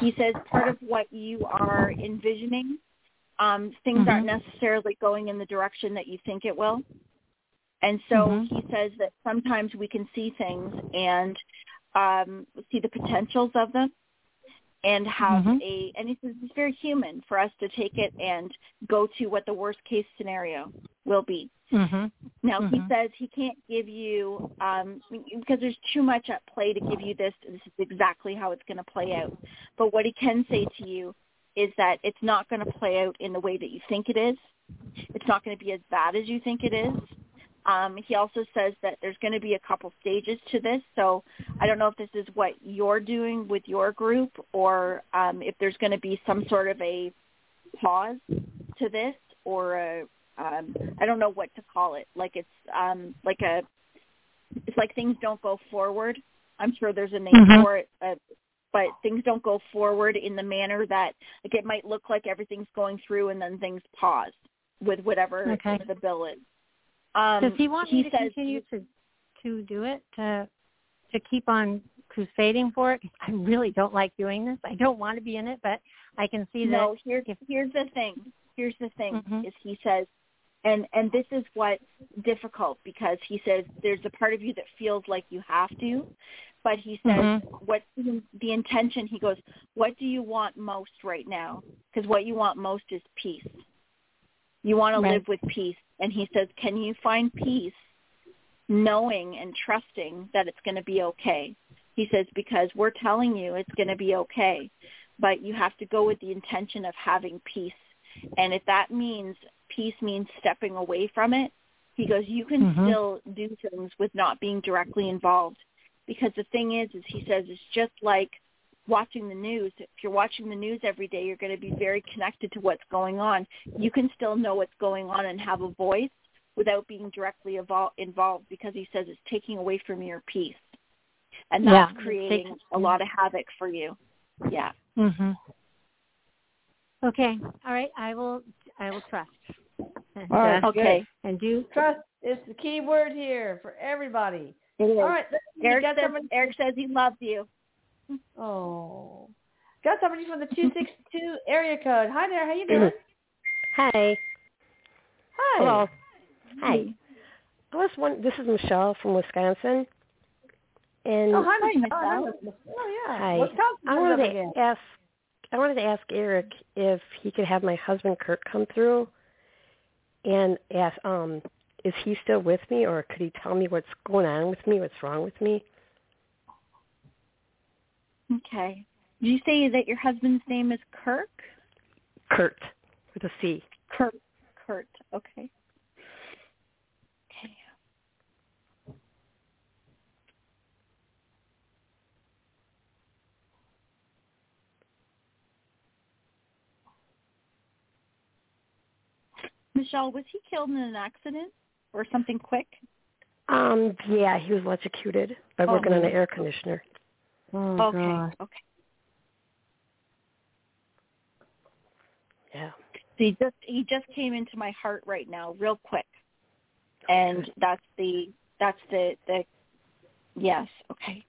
He says part of what you are envisioning, um, things Mhm. aren't necessarily going in the direction that you think it will. And so Mhm. he says that sometimes we can see things and um, see the potentials of them and have Mhm. a and he says it's very human for us to take it and go to what the worst case scenario will be. Mhm. Now he Mhm. says he can't give you um because there's too much at play to give you this this is exactly how it's going to play out. But what he can say to you is that it's not going to play out in the way that you think it is. It's not going to be as bad as you think it is. Um, he also says that there's going to be a couple stages to this. So I don't know if this is what you're doing with your group or um, if there's going to be some sort of a pause to this or a, um, I don't know what to call it. Like it's um, like a it's like things don't go forward. I'm sure there's a name Mhm. for it, uh, but things don't go forward in the manner that like it might look like everything's going through and then things pause with whatever Okay. the bill is. Um, Does he want me to says, continue to to do it to to keep on crusading for it? I really don't like doing this. I don't want to be in it, but I can see no, that. here's if, here's the thing. Here's the thing Mhm. is he says, and and this is what's difficult because he says there's a part of you that feels like you have to, but he says Mhm. what the, the intention. He goes, what do you want most right now? Because what you want most is peace. You want to live with peace, and he says, can you find peace, knowing and trusting that it's going to be okay? He says because we're telling you it's going to be okay, but you have to go with the intention of having peace. And if that means peace means stepping away from it, he goes, you can Mhm. still do things with not being directly involved. Because the thing is, is he says it's just like watching the news. If you're watching the news every day, you're going to be very connected to what's going on. You can still know what's going on and have a voice without being directly evol- involved because he says it's taking away from your peace. And that's it's creating taking- a lot of havoc for you. Yeah. Mhm. Okay. All right. I will. I will trust. And, All right, uh, Okay. And do. Trust is the key word here for everybody. It is. All right, Erik, says, Erik says he loves you. Oh, got somebody from the two six two area code. Hi there, how you doing? Hi. Hi. Hello. Hi. I was one. This is Michelle from Wisconsin. And Oh, hi, Michelle. Oh, yeah. Hi. Wisconsin I wanted to again. ask. I wanted to ask Erik if he could have my husband Kurt come through, and ask, um, is he still with me, or could he tell me what's going on with me, what's wrong with me? Okay. Did you say that your husband's name is Kirk? Kurt with a C. Kurt. Kurt. Okay. Okay. Michelle, was he killed in an accident or something quick? Um, yeah, he was electrocuted by Oh, working on an air conditioner. Oh, okay. Okay. Yeah. He just he just came into my heart right now, real quick, and that's the that's the the yes. Okay.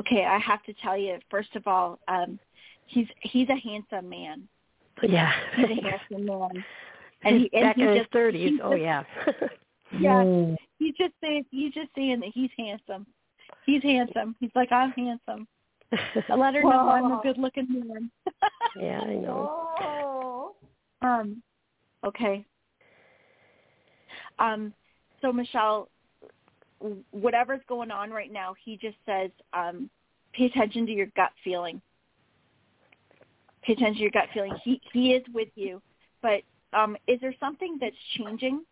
Okay, I have to tell you first of all, um, he's he's a handsome man. Yeah. He's a handsome man, and he and Back in his thirties. Oh yeah. Yeah, he's just saying just saying that he's handsome. He's handsome. He's like I'm handsome. I let her know I'm a good looking man. yeah, I know. Oh. Um, okay. Um, so Michelle, whatever's going on right now, he just says, um, pay attention to your gut feeling. Pay attention to your gut feeling. He he is with you, but um, is there something that's changing?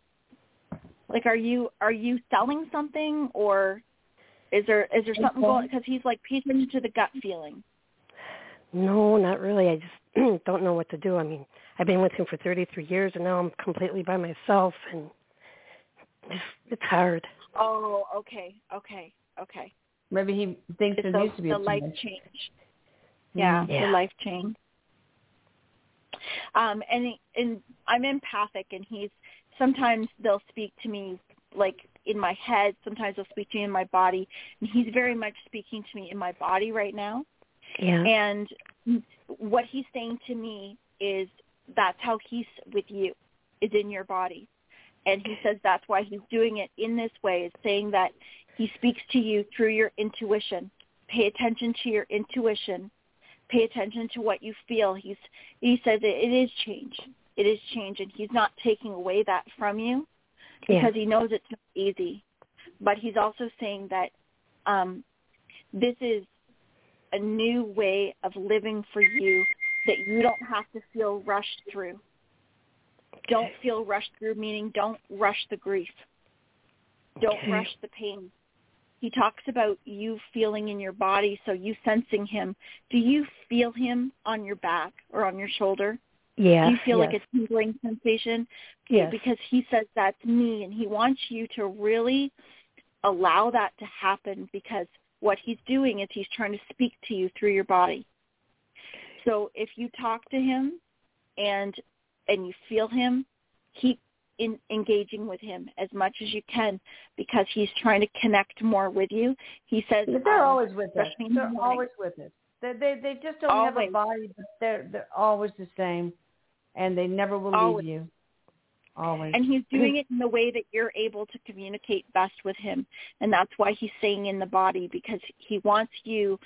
Like, are you are you selling something, or is there is there something going? Because he's like, pay attention to the gut feeling. No, not really. I just don't know what to do. I mean, I've been with him for 33 years, and now I'm completely by myself, and just it's hard. Oh, okay, okay, okay. Maybe he thinks It's there the, needs to be the a life change. change. Yeah, Yeah. the life change. Um, and he- and I'm empathic, and he's sometimes they'll speak to me like in my head. Sometimes they'll speak to me in my body, and he's very much speaking to me in my body right now. Yeah. And what he's saying to me is that's how he's with you, is in your body. And he says that's why he's doing it in this way, is saying that he speaks to you through your intuition. Pay attention to your intuition. Pay attention to what you feel. He's he says it, it is change. It is change and he's not taking away that from you Yeah. because he knows it's not easy. But he's also saying that um this is a new way of living for you that you don't have to feel rushed through. Don't feel rushed through, meaning don't rush the grief. Don't Okay. rush the pain. He talks about you feeling in your body, so you sensing him. Do you feel him on your back or on your shoulder? Yeah. Do you feel like a tingling sensation? Yes. Because he says that's me, and he wants you to really allow that to happen because what he's doing is he's trying to speak to you through your body. So if you talk to him and and you feel him, keep in, engaging with him as much as you can because he's trying to connect more with you. He says But they're um, always with us. the They're morning. always with us. They they they just don't have a body, but they're they're always the same, and they never will Always. leave you. Always. And he's doing it in the way that you're able to communicate best with him. And that's why he's saying in the body because he wants you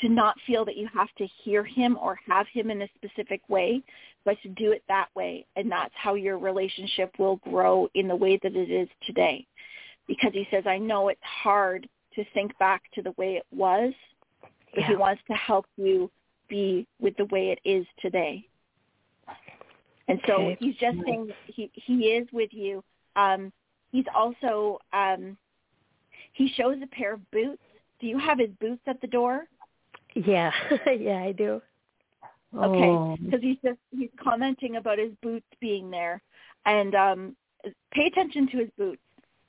to not feel that you have to hear him or have him in a specific way, but to do it that way. And that's how your relationship will grow in the way that it is today. Because he says, I know it's hard to think back to the way it was, but he wants to help you be with the way it is today. And so Okay. he's just saying he he is with you. Um, he's also um, he shows a pair of boots. Do you have his boots at the door? Yeah. yeah, I do. Okay, Oh. because he's just he's commenting about his boots being there, and um, pay attention to his boots.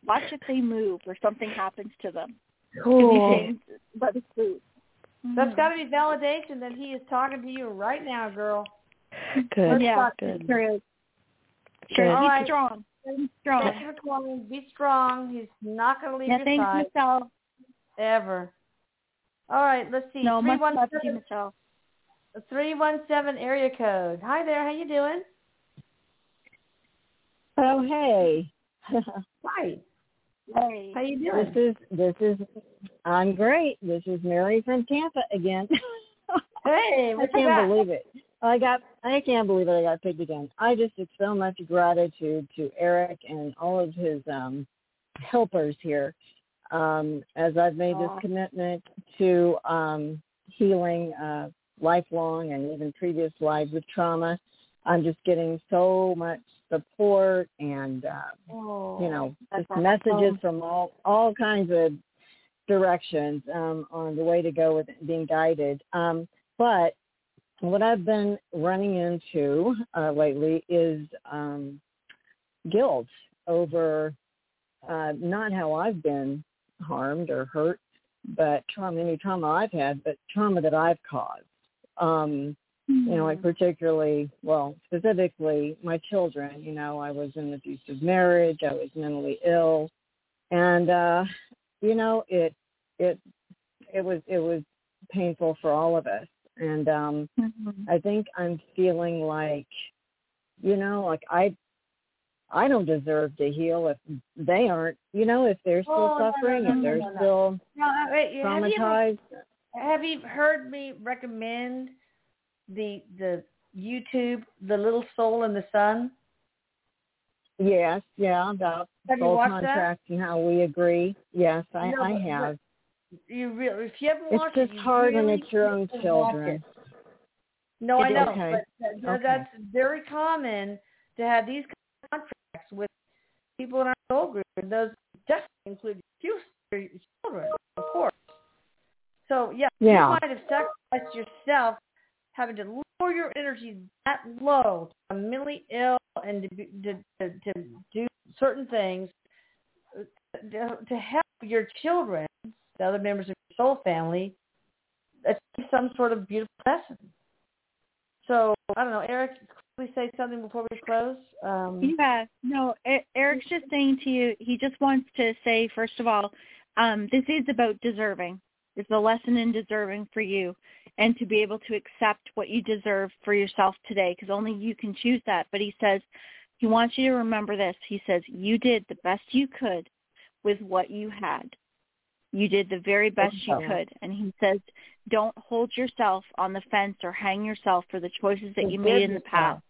Watch if they move or something happens to them. Cool. he's about his boots. That's got to be validation that he is talking to you right now, girl. Good. Let's yeah, good. sure is. Sure, Good. he's All right. strong. He's strong. Thank you for calling. Be strong. He's not going to leave Yeah, your thanks, side Michelle. ever. All right, let's see. No, much love to you, 317 Michelle. three one seven area code. Hi there. How you doing? Oh hey. Hi. Hey. How you doing? This is this is I'm great. This is Mary from Tampa again. Hey, I can't got? believe it. I got I can't believe it I got picked again. I just have so much gratitude to Erik and all of his um helpers here. Um as I've made this commitment to um healing uh lifelong and even previous lives with trauma. I'm just getting so much support and uh you know, just messages from all all kinds of directions um, on the way to go with being guided. Um, but what I've been running into uh, lately is um, guilt over uh, not how I've been harmed or hurt, but trauma, any trauma I've had, but trauma that I've caused. Um, you know, like particularly, well, specifically my children. You know, I was in an abusive marriage. I was mentally ill, and uh, you know, it it it was it was painful for all of us. And um, I think I'm feeling like, you know, like I I don't deserve to heal if they aren't. You know, if they're still Oh, no, no, suffering, no, if no, they're no, no. still No, wait, have you traumatized. Have you heard me recommend the the YouTube, The Little Soul in the Sun? Yes, yeah, about Have you soul watched that? contracts and how we agree. Yes, I, No, I have. You really, if you haven't It's watched just it, hard when it's your own watch children. it. No, I know. Okay. but that, Okay. that's very common to have these contracts with people in our soul group, and those definitely include you, your children, of course. So yeah, Yeah. you might have sacrificed yourself having to lower your energy that low to be mentally ill and to, be, to, to, to do certain things uh, to, to help your children, the other members of your soul family, achieve some sort of beautiful lesson. So I don't know, Erik, We say something before we close. Um, Yeah, no, Erik's just saying to you, he just wants to say, first of all, um, this is about deserving. It's a lesson in deserving for you and to be able to accept what you deserve for yourself today because only you can choose that. But he says he wants you to remember this. He says you did the best you could with what you had. You did the very best you could. And he says don't hold yourself on the fence or hang yourself for the choices that you Forgive made in the past.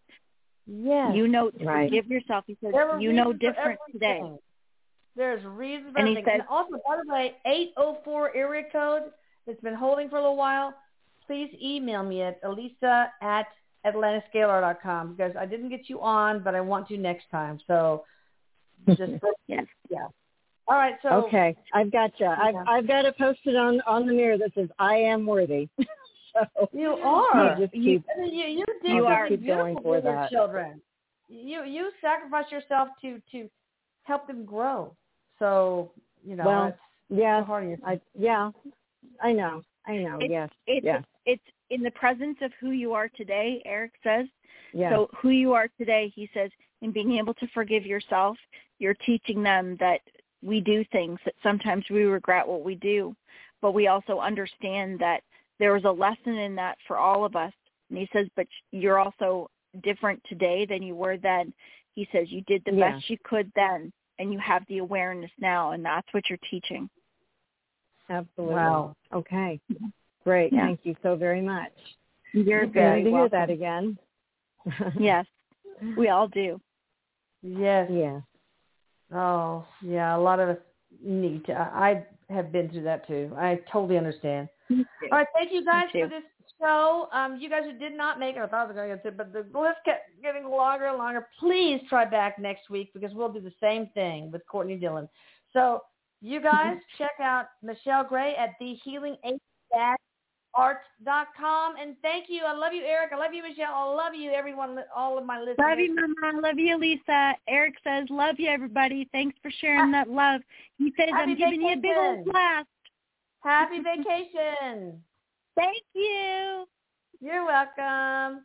Yes. You know, Right. forgive yourself. He says you know different today. There's reasons for And he everything. And also, by the way, 804 area code that's been holding for a little while, please email me at elisa at atlantisscalar.com because I didn't get you on, but I want to next time. So just, yes. yeah. All right, so okay, I've got you. I've Yeah. I've got it posted on on the mirror that says "I am worthy." so You are. You just You, keep. you, you did You are. Keep beautiful going for for your that. children. You you sacrifice yourself to to help them grow. So you know, Well, it's yeah, so hard. I yeah, I know, I know. It's, yes, it's, yes, it's in the presence of who you are today, Erik says. yes. So who you are today, he says, in being able to forgive yourself, you're teaching them that we do things that sometimes we regret what we do, but we also understand that there was a lesson in that for all of us. And he says, but you're also different today than you were then. He says you did the Yeah. best you could then, and you have the awareness now, and that's what you're teaching. Absolutely. Wow. Okay. Mm-hmm. Great. Yeah. Thank you so very much. You're Good very to hear that again. Yes, we all do. Yes. Yes. Oh, yeah. A lot of us need to. I I have been through that too. I totally understand. All right. Thank you guys for this show. Um, you guys who did not make it, I thought I was going to get to, but the list kept getting longer and longer. Please try back next week because we'll do the same thing with Courtney Dillon. So you guys check out Michelle Gray at thehealingh-art.com. And thank you. I love you, Erik. I love you, Michelle. I love you, everyone, all of my listeners. Love you, Mama. I Love you, Lisa. Erik says, love you, everybody. Thanks for sharing that love. He says, Happy I'm giving you a big old blast. Happy vacation. Thank you. You're welcome.